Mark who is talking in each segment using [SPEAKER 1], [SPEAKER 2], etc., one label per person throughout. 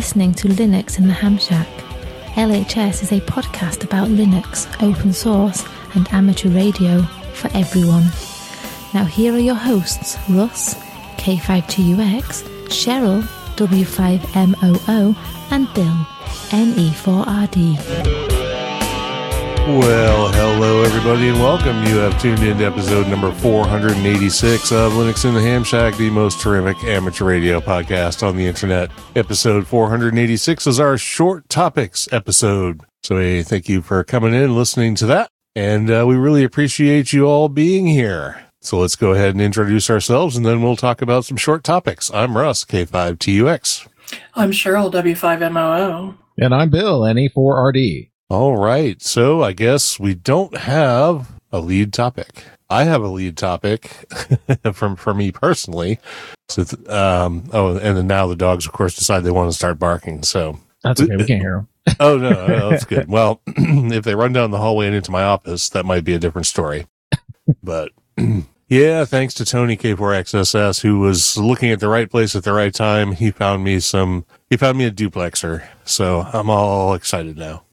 [SPEAKER 1] Listening to Linux in the Ham Shack. LHS is a podcast about Linux, open source, and amateur radio for everyone. Now, here are your hosts Russ, K5TUX, Cheryl, W5MOO, and Bill, E NE4RD.
[SPEAKER 2] Well, hello everybody and welcome. You have tuned in to episode number 486 of Linux in the Ham Shack, the most terrific amateur radio podcast on the internet. Episode 486 is our short topics episode. So hey, thank you for coming in and listening to that. And uh, we really appreciate you all being here. So let's go ahead and introduce ourselves and then we'll talk about some short topics. I'm Russ, K5TUX.
[SPEAKER 3] I'm Cheryl, W5MOO.
[SPEAKER 4] And I'm Bill, E NE4RD.
[SPEAKER 2] All right. So I guess we don't have a lead topic. I have a lead topic from for me personally. So, th- um, oh, and then now the dogs, of course, decide they want to start barking. So,
[SPEAKER 4] That's okay. We can't hear them.
[SPEAKER 2] oh no, no, that's good. Well, if they run down the hallway and into my office, that might be a different story. But yeah, thanks to Tony K4XSS, who was looking at the right place at the right time. He found me some. He found me a duplexer. So I'm all excited now.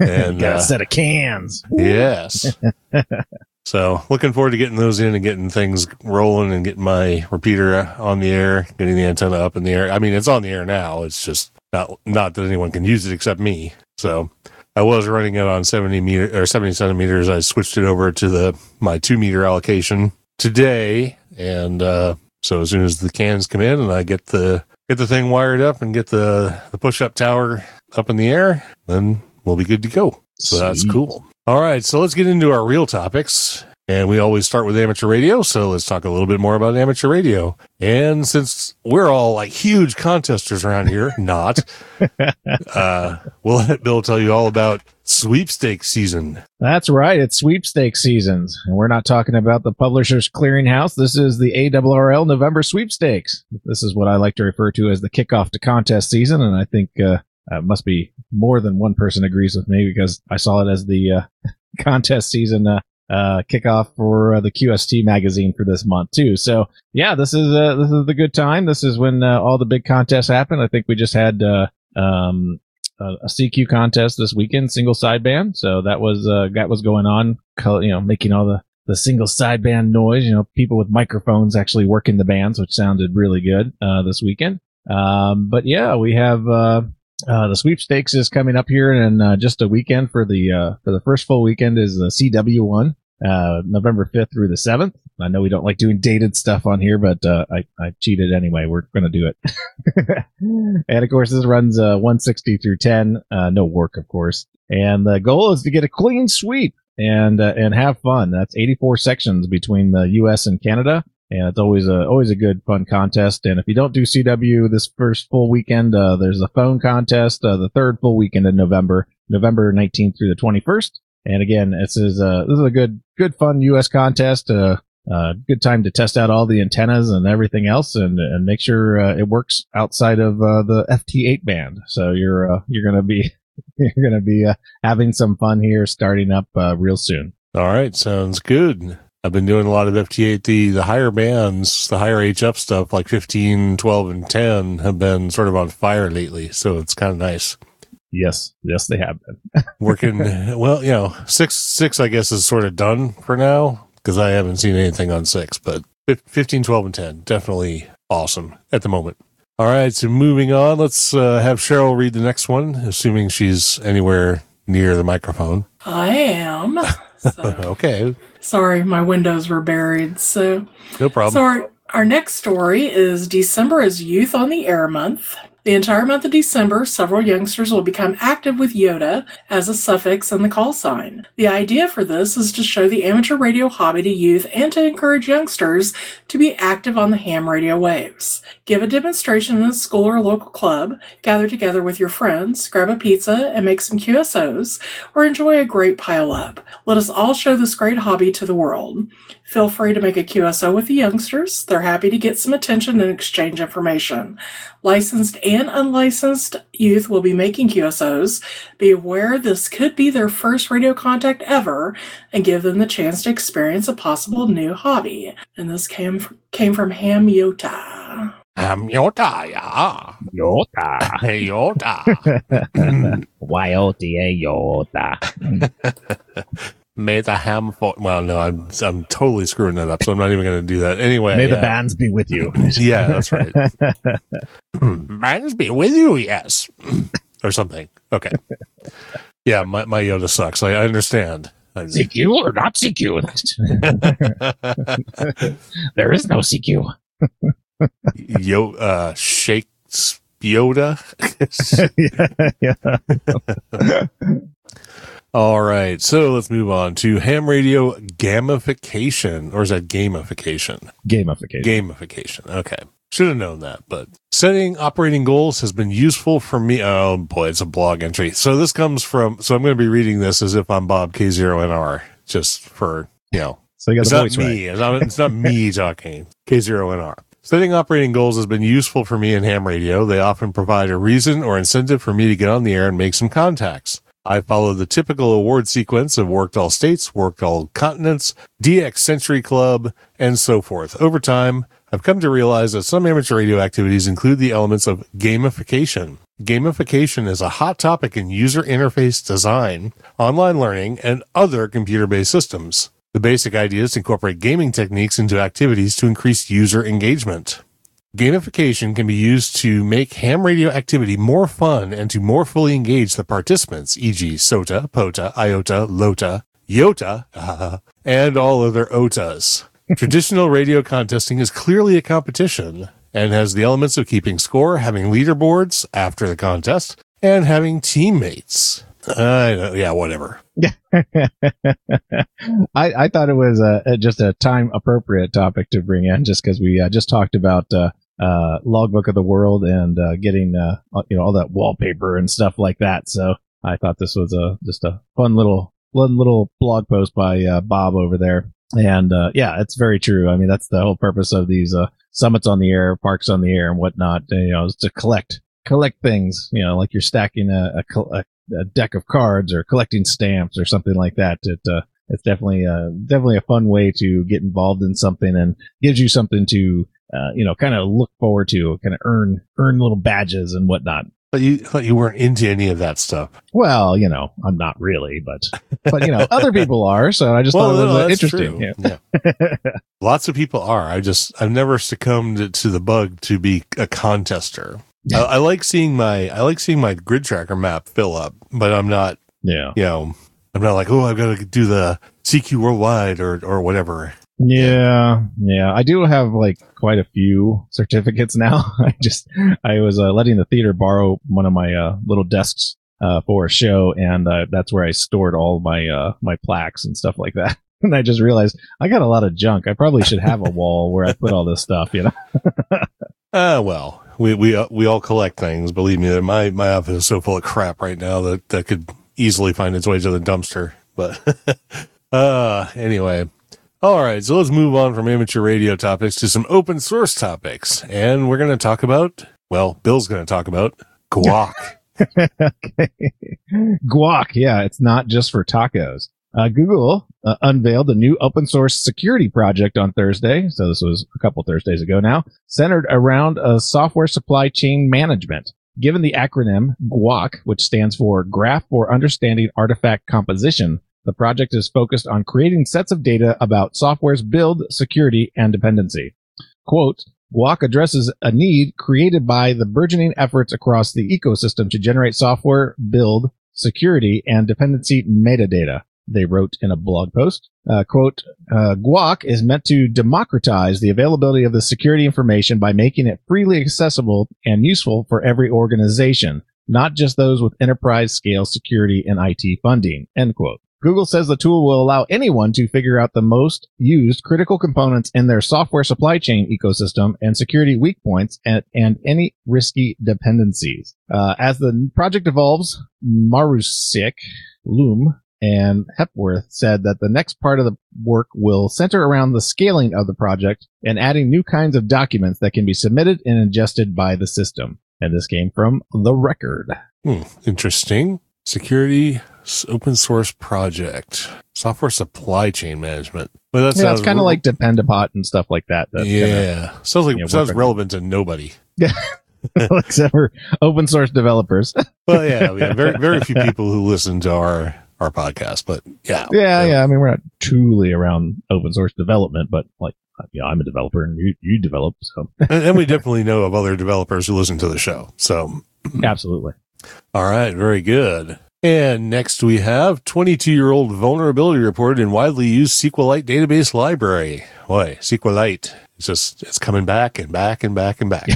[SPEAKER 2] And
[SPEAKER 4] Got
[SPEAKER 2] uh,
[SPEAKER 4] a set of cans.
[SPEAKER 2] Yes. so looking forward to getting those in and getting things rolling and getting my repeater on the air, getting the antenna up in the air. I mean, it's on the air now. It's just not, not that anyone can use it except me. So I was running it on 70 meter or 70 centimeters. I switched it over to the, my two meter allocation today. And, uh, so as soon as the cans come in and I get the, get the thing wired up and get the, the push up tower up in the air, then we'll be good to go. So that's
[SPEAKER 4] Sweet.
[SPEAKER 2] cool. All right. So let's get into our real topics. And we always start with amateur radio. So let's talk a little bit more about amateur radio. And since we're all like huge contesters around here, not, uh, we'll let Bill tell you all about sweepstakes season.
[SPEAKER 4] That's right. It's sweepstakes seasons. And we're not talking about the Publishers Clearinghouse. This is the ARRL November sweepstakes. This is what I like to refer to as the kickoff to contest season. And I think, uh, uh, must be more than one person agrees with me because I saw it as the, uh, contest season, uh, uh, kickoff for uh, the QST magazine for this month too. So yeah, this is, uh, this is the good time. This is when, uh, all the big contests happen. I think we just had, uh, um, a, a CQ contest this weekend, single sideband. So that was uh, that was going on, you know, making all the the single sideband noise. You know, people with microphones actually working the bands, which sounded really good uh, this weekend. Um, but yeah, we have uh, uh, the sweepstakes is coming up here in uh, just a weekend for the uh, for the first full weekend is the CW one. Uh, November 5th through the 7th. I know we don't like doing dated stuff on here, but, uh, I, I cheated anyway. We're going to do it. and of course, this runs, uh, 160 through 10. Uh, no work, of course. And the goal is to get a clean sweep and, and have fun. That's 84 sections between the U.S. and Canada. And it's always a, always a good fun contest. And if you don't do CW this first full weekend, uh, there's a phone contest, uh, the third full weekend in November, November 19th through the 21st. And again, this is a, this is a good, good fun U.S. contest. Uh, uh, good time to test out all the antennas and everything else and, and make sure, uh, it works outside of, uh, the FT8 band. So you're, uh, you're to be, you're to be, uh, having some fun here starting up, uh, real soon.
[SPEAKER 2] All right. Sounds good. I've been doing a lot of FT8. The, the higher bands, the higher HF stuff like 15, 12, and 10 have been sort of on fire lately. So it's kind of nice.
[SPEAKER 4] Yes. Yes, they have been.
[SPEAKER 2] working well you know six six i guess is sort of done for now because i haven't seen anything on six but fif- 15 12 and 10 definitely awesome at the moment all right so moving on let's uh, have cheryl read the next one assuming she's anywhere near the microphone
[SPEAKER 3] I am. So,
[SPEAKER 2] okay
[SPEAKER 3] sorry, my windows were buried. So,
[SPEAKER 2] no problem
[SPEAKER 3] so our, our next story is December is Youth on the Air Month. The entire month of December, several youngsters will become active with YOTA as a suffix in the call sign. The idea for this is to show the amateur radio hobby to youth and to encourage youngsters to be active on the ham radio waves. Give a demonstration in a school or local club, gather together with your friends, grab a pizza and make some QSOs, or enjoy a great pile up. Let us all show this great hobby to the world. Feel free to make a QSO with the youngsters. They're happy to get some attention and exchange information. Licensed and unlicensed youth will be making QSOs. Be aware this could be their first radio contact ever and give them the chance to experience a possible new hobby. And this came, came from Ham Yota.
[SPEAKER 2] Um, Yota, yeah.
[SPEAKER 4] Yota.
[SPEAKER 2] Yota.
[SPEAKER 4] Y-O-T-A Yota.
[SPEAKER 2] May the ham fall. Well, no, I'm I'm totally screwing that up, so I'm not even going to do that. Anyway,
[SPEAKER 4] May the bands be with you.
[SPEAKER 2] Yeah, that's right. Bands be with you, yes, or something. Okay. Yeah, my my Yoda sucks. I, I understand.
[SPEAKER 4] CQ or not CQ? there is no CQ.
[SPEAKER 2] Yo, uh, Shakes Yoda.
[SPEAKER 4] yeah, yeah.
[SPEAKER 2] All right, so let's move on to ham radio gamification, or is that gamification?
[SPEAKER 4] Gamification.
[SPEAKER 2] Gamification. Okay. Should have known that, but setting operating goals has been useful for me. Oh boy, it's a blog entry. So this comes from, so I'm going to be reading this as if I'm Bob K0NR, just for, you know,
[SPEAKER 4] so you got
[SPEAKER 2] it's
[SPEAKER 4] the
[SPEAKER 2] not
[SPEAKER 4] voice right.
[SPEAKER 2] me. It's not, it's not me talking. K0NR. Setting operating goals has been useful for me in ham radio. They often provide a reason or incentive for me to get on the air and make some contacts. I follow the typical award sequence of worked all states, worked all continents, DX Century Club, and so forth. Over time, I've come to realize that some amateur radio activities include the elements of gamification. Gamification is a hot topic in user interface design, online learning, and other computer-based systems. The basic idea is to incorporate gaming techniques into activities to increase user engagement. Gamification can be used to make ham radio activity more fun and to more fully engage the participants, e.g. SOTA, POTA, IOTA, LOTA, YOTA, and all other OTAs. Traditional radio contesting is clearly a competition and has the elements of keeping score, having leaderboards after the contest, and having teammates. Uh, yeah, whatever.
[SPEAKER 4] I, I thought it was just a time appropriate topic to bring in just because we uh, just talked about uh, uh, logbook of the world and uh, getting uh, you know all that wallpaper and stuff like that. So I thought this was a just a fun little fun little blog post by uh, Bob over there. And uh, yeah, it's very true. I mean, that's the whole purpose of these uh, summits on the air, parks on the air, and whatnot. You know, is to collect collect things. You know, like you're stacking a, a, a a deck of cards or collecting stamps or something like that. It, uh, it's definitely, uh, definitely a fun way to get involved in something and gives you something to, uh, you know, kind of look forward to, kind of earn, earn little badges and whatnot.
[SPEAKER 2] But you thought you weren't into any of that stuff.
[SPEAKER 4] Well, you know, I'm not really, but, but, you know, other people are. So I just
[SPEAKER 2] Well,
[SPEAKER 4] thought it was
[SPEAKER 2] no,
[SPEAKER 4] uh, interesting. Yeah.
[SPEAKER 2] Yeah. Lots of people are. I just, I've never succumbed to the bug to be a contester. I, I like seeing my, I like seeing my grid tracker map fill up, but I'm not,
[SPEAKER 4] Yeah.
[SPEAKER 2] you know, I'm not like, oh, I've got to do the CQ worldwide or, or whatever.
[SPEAKER 4] Yeah, yeah. I do have like quite a few certificates now. I just I was uh, letting the theater borrow one of my uh, little desks uh, for a show, and uh, that's where I stored all my uh, my plaques and stuff like that. And I just realized I got a lot of junk. I probably should have a wall where I put all this stuff. You know?
[SPEAKER 2] Ah, well, we, we, uh, we all collect things. Believe me, my, my office is so full of crap right now that that could easily find its way to the dumpster. But, uh, anyway. All right. So let's move on from amateur radio topics to some open source topics. And we're going to talk about, well, Bill's going to talk about guac. okay.
[SPEAKER 4] Guac, yeah, it's not just for tacos. Uh, Google uh, unveiled a new open source security project on Thursday. So this was a couple Thursdays ago now, centered around uh, software supply chain management. Given the acronym GUAC, which stands for Graph for Understanding Artifact Composition, the project is focused on creating sets of data about software's build, security, and dependency. Quote, Guac addresses a need created by the burgeoning efforts across the ecosystem to generate software, build, security, and dependency metadata. they wrote in a blog post. Uh, quote, uh, Guac is meant to democratize the availability of the security information by making it freely accessible and useful for every organization, not just those with enterprise scale security and IT funding, end quote. Google says the tool will allow anyone to figure out the most used critical components in their software supply chain ecosystem and security weak points and, and any risky dependencies. Uh, as the project evolves, Maruseac, Lum, and Hepworth said that the next part of the work will center around the scaling of the project and adding new kinds of documents that can be submitted and ingested by the system. And this came from The Record.
[SPEAKER 2] Hmm, interesting. Security open source project, software supply chain management.
[SPEAKER 4] but that yeah, it's kind of like Dependabot and stuff like that.
[SPEAKER 2] that yeah, kinda, sounds like you know, sounds relevant to nobody.
[SPEAKER 4] Yeah, except for open source developers.
[SPEAKER 2] well, yeah, we have very very few people who listen to our our podcast, but yeah,
[SPEAKER 4] yeah, so. yeah. I mean, we're not truly around open source development, but like yeah, I'm a developer and you, you develop. So,
[SPEAKER 2] and, and, we definitely know of other developers who listen to the show. So,
[SPEAKER 4] absolutely.
[SPEAKER 2] All right. Very good. And next we have 22 year old vulnerability reported in widely used SQLite database library. Boy, SQLite. It's just, it's coming back and back and back and back.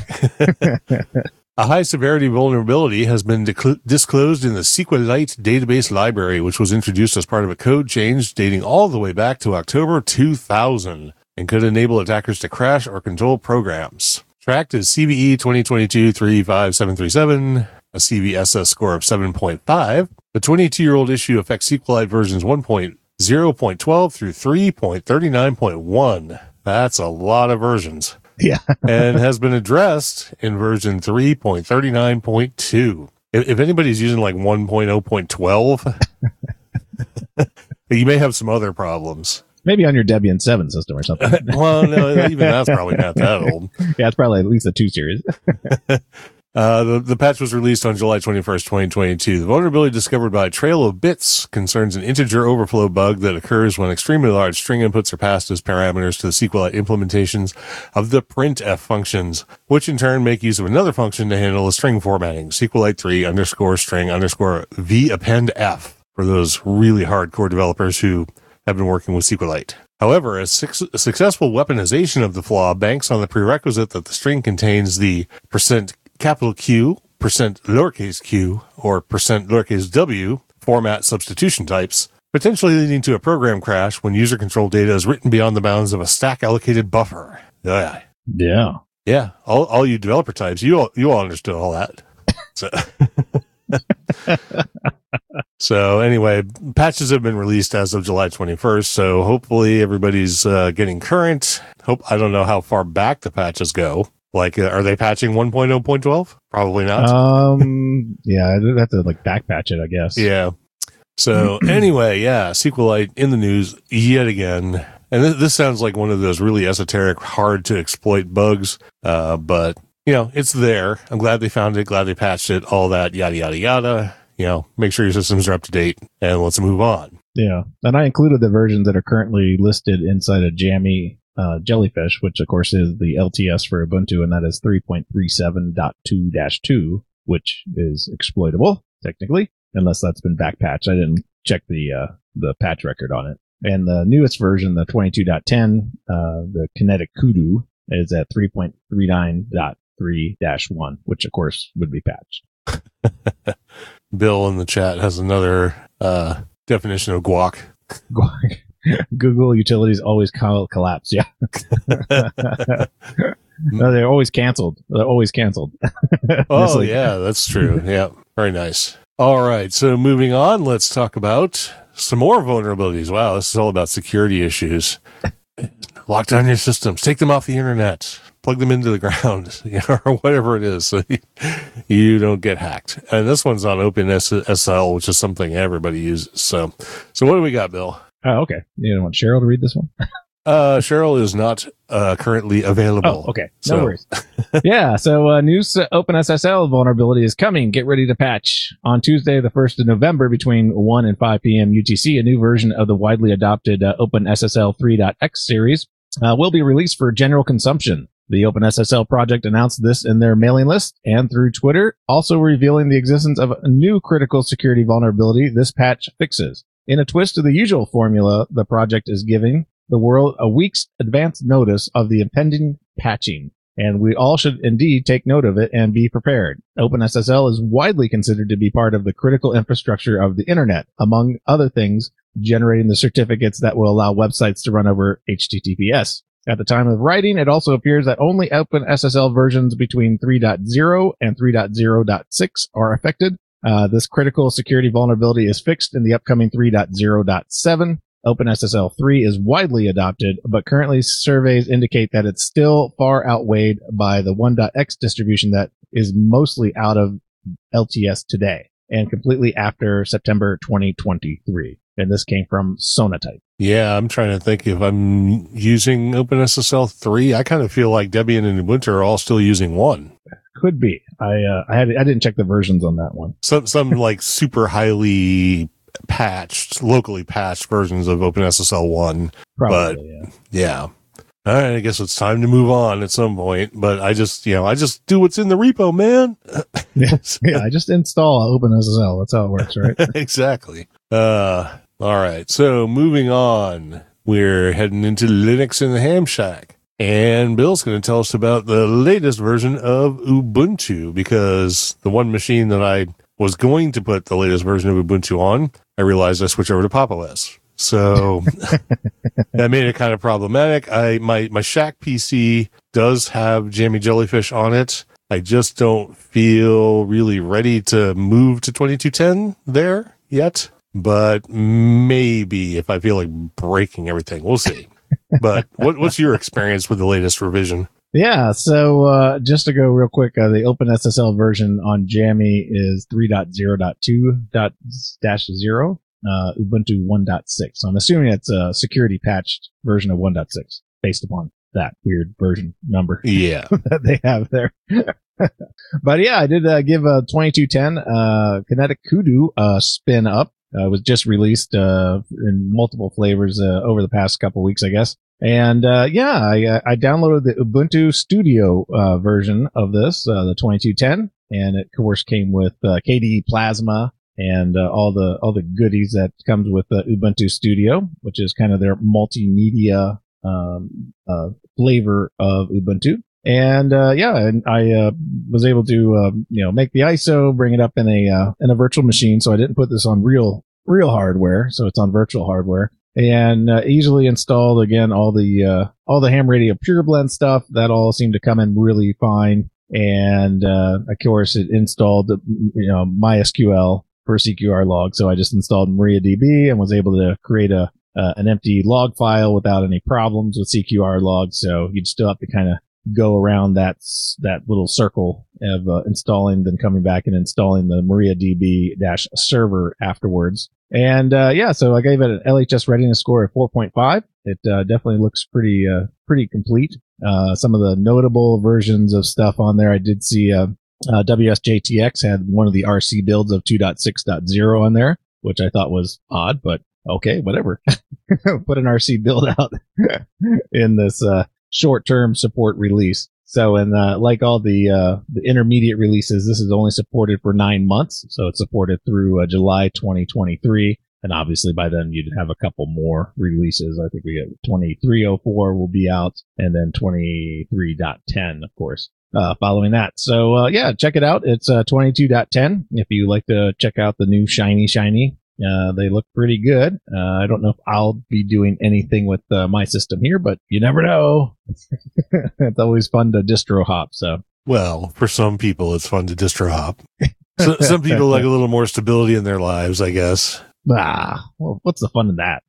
[SPEAKER 2] A high severity vulnerability has been disclosed in the SQLite database library, which was introduced as part of a code change dating all the way back to October 2000 and could enable attackers to crash or control programs. Tracked as CVE 2022 35737, a CVSS score of 7.5. The 22 year old issue affects SQLite versions 1.0.12 through 3.39.1. That's a lot of versions.
[SPEAKER 4] Yeah.
[SPEAKER 2] and has been addressed in version 3.39.2. If, if anybody's using like 1.0.12, you may have some other problems.
[SPEAKER 4] Maybe on your Debian 7 system or something.
[SPEAKER 2] well, no, even that's probably not that old.
[SPEAKER 4] Yeah, it's probably at least a 2 series.
[SPEAKER 2] Uh, the, the patch was released on July 21st, 2022. The vulnerability discovered by Trail of Bits concerns an integer overflow bug that occurs when extremely large string inputs are passed as parameters to the SQLite implementations of the printf functions, which in turn make use of another function to handle the string formatting, SQLite 3 underscore string underscore v append f for those really hardcore developers who have been working with SQLite. However, a, a, successful weaponization of the flaw banks on the prerequisite that the string contains the percent capital Q, percent lowercase q, or percent lowercase w format substitution types, potentially leading to a program crash when user control data is written beyond the bounds of a stack allocated buffer.
[SPEAKER 4] Yeah. Yeah.
[SPEAKER 2] Yeah. All, all you developer types, you all, you all understood all that. So, so anyway, patches have been released as of July 21st. So hopefully everybody's uh, getting current. Hope, I don't know how far back the patches go. Like, uh, are they patching 1.0.12? Probably not.
[SPEAKER 4] Um, yeah, I'd have to like backpatch it, I guess.
[SPEAKER 2] Yeah. So anyway, yeah, SQLite in the news yet again. And th- this sounds like one of those really esoteric, hard to exploit bugs. Uh, but you know, it's there. I'm glad they found it. Glad they patched it. All that yada yada yada. You know, make sure your systems are up to date, and let's move on.
[SPEAKER 4] Yeah, and I included the versions that are currently listed inside a Jammy uh, Jellyfish, which of course is the LTS for Ubuntu, and that is 3.37.2-2, which is exploitable technically, unless that's been backpatched. I didn't check the uh, the patch record on it. And the newest version, the 22.10, uh, the Kinetic Kudu, is at 3.39.3-1, which of course would be patched.
[SPEAKER 2] Bill in the chat has another uh, definition of guac.
[SPEAKER 4] Guac. Google utilities always collapse. Yeah. no, they're always canceled. They're always canceled.
[SPEAKER 2] oh, like, yeah, that's true. Yeah. Very nice. All right. So moving on, let's talk about some more vulnerabilities. Wow. This is all about security issues. Lock down your systems, take them off the internet, plug them into the ground, you know, or whatever it is so you don't get hacked. And this one's on OpenSSL, which is something everybody uses. So, so what do we got, Bill?
[SPEAKER 4] Oh, okay. You don't want Cheryl to read this one?
[SPEAKER 2] Uh, Cheryl is not uh, currently available.
[SPEAKER 4] Oh, okay. No so. worries. yeah. So, uh, new OpenSSL vulnerability is coming. Get ready to patch. On Tuesday, the 1st of November, between 1 and 5 p.m. UTC, a new version of the widely adopted uh, OpenSSL 3.x series uh, will be released for general consumption. The OpenSSL project announced this in their mailing list and through Twitter, also revealing the existence of a new critical security vulnerability this patch fixes. In a twist to the usual formula, the project is giving the world a week's advance notice of the impending patching. And we all should indeed take note of it and be prepared. OpenSSL is widely considered to be part of the critical infrastructure of the internet, among other things, generating the certificates that will allow websites to run over HTTPS. At the time of writing, it also appears that only OpenSSL versions between 3.0 and 3.0.6 are affected. Uh, this critical security vulnerability is fixed in the upcoming 3.0.7. OpenSSL 3 is widely adopted, but currently surveys indicate that it's still far outweighed by the 1.x distribution that is mostly out of LTS today and completely after September 2023. And this came from Sonatype.
[SPEAKER 2] Yeah, I'm trying to think if I'm using OpenSSL 3. I kind of feel like Debian and Ubuntu are all still using one.
[SPEAKER 4] Could be. I uh, I had I didn't check the versions on that one.
[SPEAKER 2] Some some like super highly patched, locally patched versions of OpenSSL 1.
[SPEAKER 4] Probably,
[SPEAKER 2] But-
[SPEAKER 4] yeah.
[SPEAKER 2] Yeah. All right, I guess it's time to move on at some point, but I just, you know, I just do what's in the repo, man.
[SPEAKER 4] Yeah, I just install OpenSSL. That's how it works, right?
[SPEAKER 2] exactly. Uh, all right. So moving on, we're heading into Linux in the Ham Shack. And Bill's going to tell us about the latest version of Ubuntu because the one machine that I was going to put the latest version of Ubuntu on, I realized I switched over to Pop OS. So that made it kind of problematic. I my my Shack PC does have Jammy Jellyfish on it. I just don't feel really ready to move to 2210 there yet, but maybe if I feel like breaking everything, we'll see. But what, what's your experience with the latest revision?
[SPEAKER 4] Yeah, so uh, just to go real quick, uh, the OpenSSL version on Jammy is 3.0.2.0, uh, Ubuntu 1.6. So I'm assuming it's a security patched version of 1.6 based upon that weird version number
[SPEAKER 2] Yeah.
[SPEAKER 4] that they have there. but yeah, I did uh, give a 2210 uh, Kinetic Kudu uh, spin up. Uh, was just released uh, in multiple flavors uh, over the past couple weeks, I guess. And uh, yeah, I, uh, I downloaded the Ubuntu Studio uh, version of this, uh, the 2210, and it of course came with uh, KDE Plasma and all the all the goodies that comes with uh, Ubuntu Studio, which is kind of their multimedia um, uh, flavor of Ubuntu. And uh, yeah, and I uh, was able to um, you know make the ISO, bring it up in a uh, in a virtual machine. So I didn't put this on real real hardware, so it's on virtual hardware, and uh, easily installed again all the uh, all the ham radio pure blend stuff. That all seemed to come in really fine. And uh, of course, it installed you know MySQL for CQR log. So I just installed MariaDB and was able to create a uh, an empty log file without any problems with CQR log So you'd still have to kind of go around that that little circle of uh, installing, then coming back and installing the MariaDB dash server afterwards. And uh, yeah, so I gave it an LHS readiness score of 4.5. It uh, definitely looks pretty uh, pretty complete. Uh, some of the notable versions of stuff on there, I did see uh, uh, WSJTX had one of the RC builds of 2.6.0 on there, which I thought was odd, but okay, whatever. Put an RC build out in this uh, short-term support release. So, and uh, like all the uh, the intermediate releases, this is only supported for nine months. So it's supported through uh, July 2023, and obviously by then you'd have a couple more releases. I think we get 2304 will be out, and then 23.10, of course uh, following that. So, uh, yeah, check it out. It's, uh, 22.10. If you like to check out the new shiny, shiny, uh, they look pretty good. Uh, I don't know if I'll be doing anything with uh, my system here, but you never know. it's always fun to distro hop. So,
[SPEAKER 2] Well, for some people, it's fun to distro hop. So, some people like a little more stability in their lives, I guess.
[SPEAKER 4] ah, well, what's the fun in that?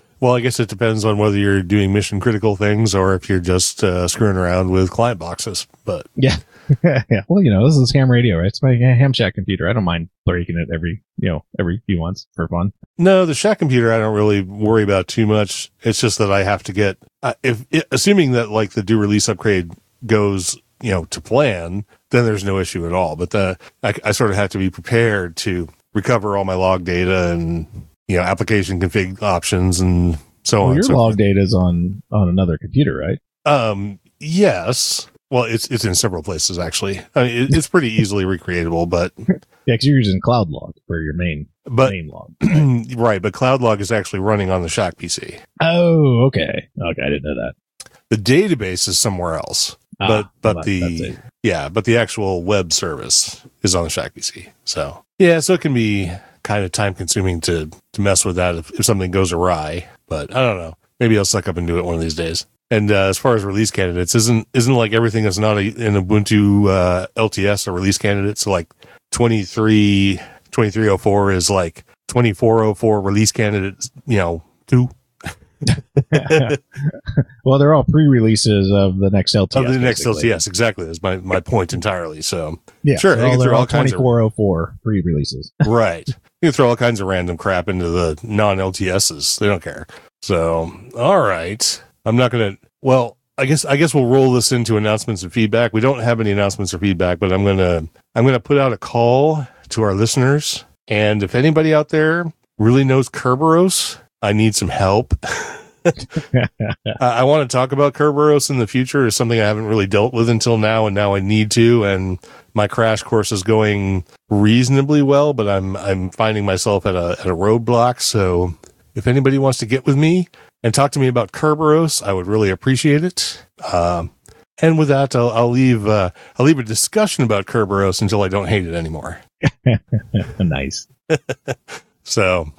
[SPEAKER 2] well, I guess it depends on whether you're doing mission critical things or if you're just uh, screwing around with client boxes. But
[SPEAKER 4] yeah. Well, you know, this is ham radio, right? It's my ham shack computer. I don't mind breaking it every, you know, every few months for fun.
[SPEAKER 2] no, the Shack computer, I don't really worry about too much. It's just that I have to get, uh, if it, assuming that like the do release upgrade goes, you know, to plan, then there's no issue at all. But the, I, I sort of have to be prepared to recover all my log data and, you know, application config options and so
[SPEAKER 4] Well,
[SPEAKER 2] on.
[SPEAKER 4] your
[SPEAKER 2] so
[SPEAKER 4] log data is on, on another computer, right?
[SPEAKER 2] Um, yes. Well, it's it's in several places actually. I mean, it, it's pretty easily recreatable, but
[SPEAKER 4] Yeah, because you're using Cloudlog for your main
[SPEAKER 2] But
[SPEAKER 4] main log.
[SPEAKER 2] right, but Cloudlog is actually running on the Shack PC.
[SPEAKER 4] Oh, okay. Okay, I didn't know that.
[SPEAKER 2] The database is somewhere else.
[SPEAKER 4] Ah,
[SPEAKER 2] but but
[SPEAKER 4] well,
[SPEAKER 2] the yeah, but the actual web service is on the Shack PC. So yeah, so it can be kind of time consuming to to mess with that if, if something goes awry. But I don't know. Maybe I'll suck up and do it one of these days. And uh, as far as release candidates, isn't isn't like everything that's not a, in Ubuntu uh, LTS a release candidate? So like 23 2304 is like 2404 release candidate, you know, two
[SPEAKER 4] well, they're all pre-releases of the next LTS.
[SPEAKER 2] of the next
[SPEAKER 4] basically.
[SPEAKER 2] LTS. Exactly, is my my point entirely. So
[SPEAKER 4] Yeah,
[SPEAKER 2] Sure,
[SPEAKER 4] They're all,
[SPEAKER 2] can
[SPEAKER 4] they're
[SPEAKER 2] throw
[SPEAKER 4] all
[SPEAKER 2] all kinds of-
[SPEAKER 4] 2404 pre-releases.
[SPEAKER 2] right. You can throw all kinds of random crap into the non LTSs. They don't care. So, all right. I'm not going to, well, I guess, I guess we'll roll this into announcements and feedback. We don't have any announcements or feedback, but I'm going to, I'm going to put out a call to our listeners. And if anybody out there really knows Kerberos, I need some help. I, I want to talk about Kerberos in the future is something I haven't really dealt with until now, and now I need to. And my crash course is going reasonably well, but I'm I'm finding myself at a at a roadblock. So if anybody wants to get with me and talk to me about Kerberos, I would really appreciate it. Um, and with that, I'll, I'll leave uh, I'll leave a discussion about Kerberos until I don't hate it anymore.
[SPEAKER 4] nice.
[SPEAKER 2] So,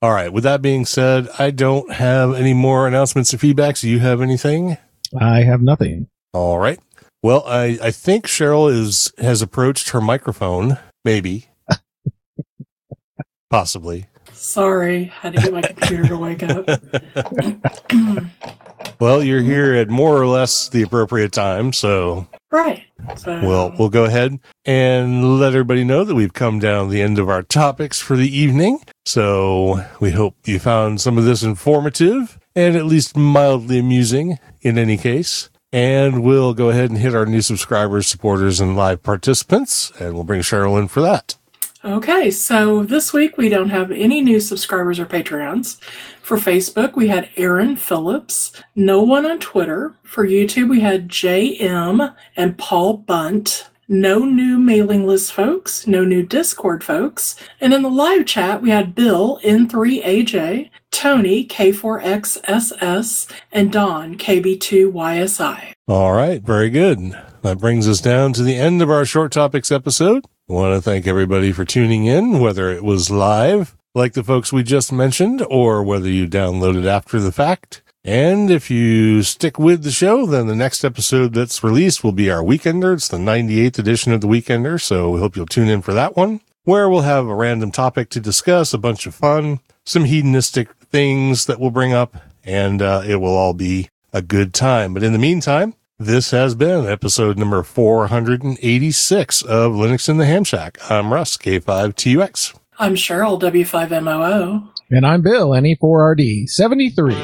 [SPEAKER 2] all right. With that being said, I don't have any more announcements or feedbacks. Do you have anything?
[SPEAKER 4] I have nothing.
[SPEAKER 2] All right. Well, I, I think Cheryl is has approached her microphone. Maybe, possibly.
[SPEAKER 3] Sorry, had to get my computer to wake up.
[SPEAKER 2] Well, you're here at more or less the appropriate time, so
[SPEAKER 3] right. So
[SPEAKER 2] we'll we'll go ahead and let everybody know that we've come down the end of our topics for the evening. So we hope you found some of this informative and at least mildly amusing in any case. And we'll go ahead and hit our new subscribers, supporters, and live participants, and we'll bring Cheryl in for that.
[SPEAKER 3] Okay, so this week we don't have any new subscribers or Patreons. For Facebook, we had Aaron Phillips, no one on Twitter. For YouTube, we had JM and Paul Bunt. No new mailing list folks, no new Discord folks. And in the live chat, we had Bill N3AJ, Tony K4XSS, and Don KB2YSI.
[SPEAKER 2] All right, very good. That brings us down to the end of our short topics episode. I want to thank everybody for tuning in, whether it was live, like the folks we just mentioned, or whether you downloaded after the fact. And if you stick with the show, then the next episode that's released will be our Weekender. It's the 98th edition of the Weekender, so we hope you'll tune in for that one, where we'll have a random topic to discuss, a bunch of fun, some hedonistic things that we'll bring up, and uh, it will all be a good time. But in the meantime, this has been episode number 486 of Linux in the Ham Shack. I'm Russ, K5TUX.
[SPEAKER 3] I'm Cheryl W5MOO.
[SPEAKER 4] And I'm Bill, NE4RD 73.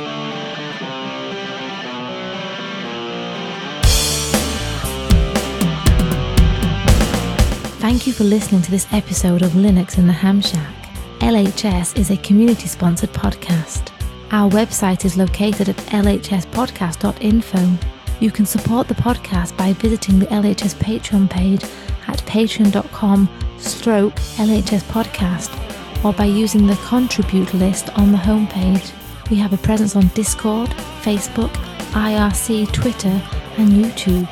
[SPEAKER 1] Thank you for listening to this episode of Linux in the Ham Shack. LHS is a community sponsored podcast. Our website is located at lhspodcast.info. You can support the podcast by visiting the LHS Patreon page at patreon.com stroke LHS podcast or by using the contribute list on the homepage. We have a presence on Discord, Facebook, IRC, Twitter, and YouTube.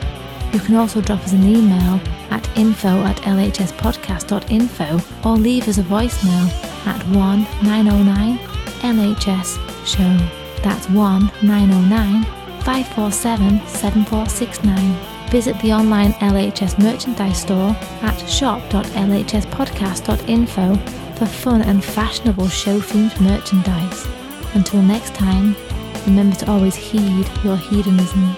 [SPEAKER 1] You can also drop us an email at info at lhspodcast.info or leave us a voicemail at 1 909 LHS Show. That's 1 909 547 7469. Visit the online LHS merchandise store at shop.lhspodcast.info for fun and fashionable show themed merchandise. Until next time, remember to always heed your hedonism.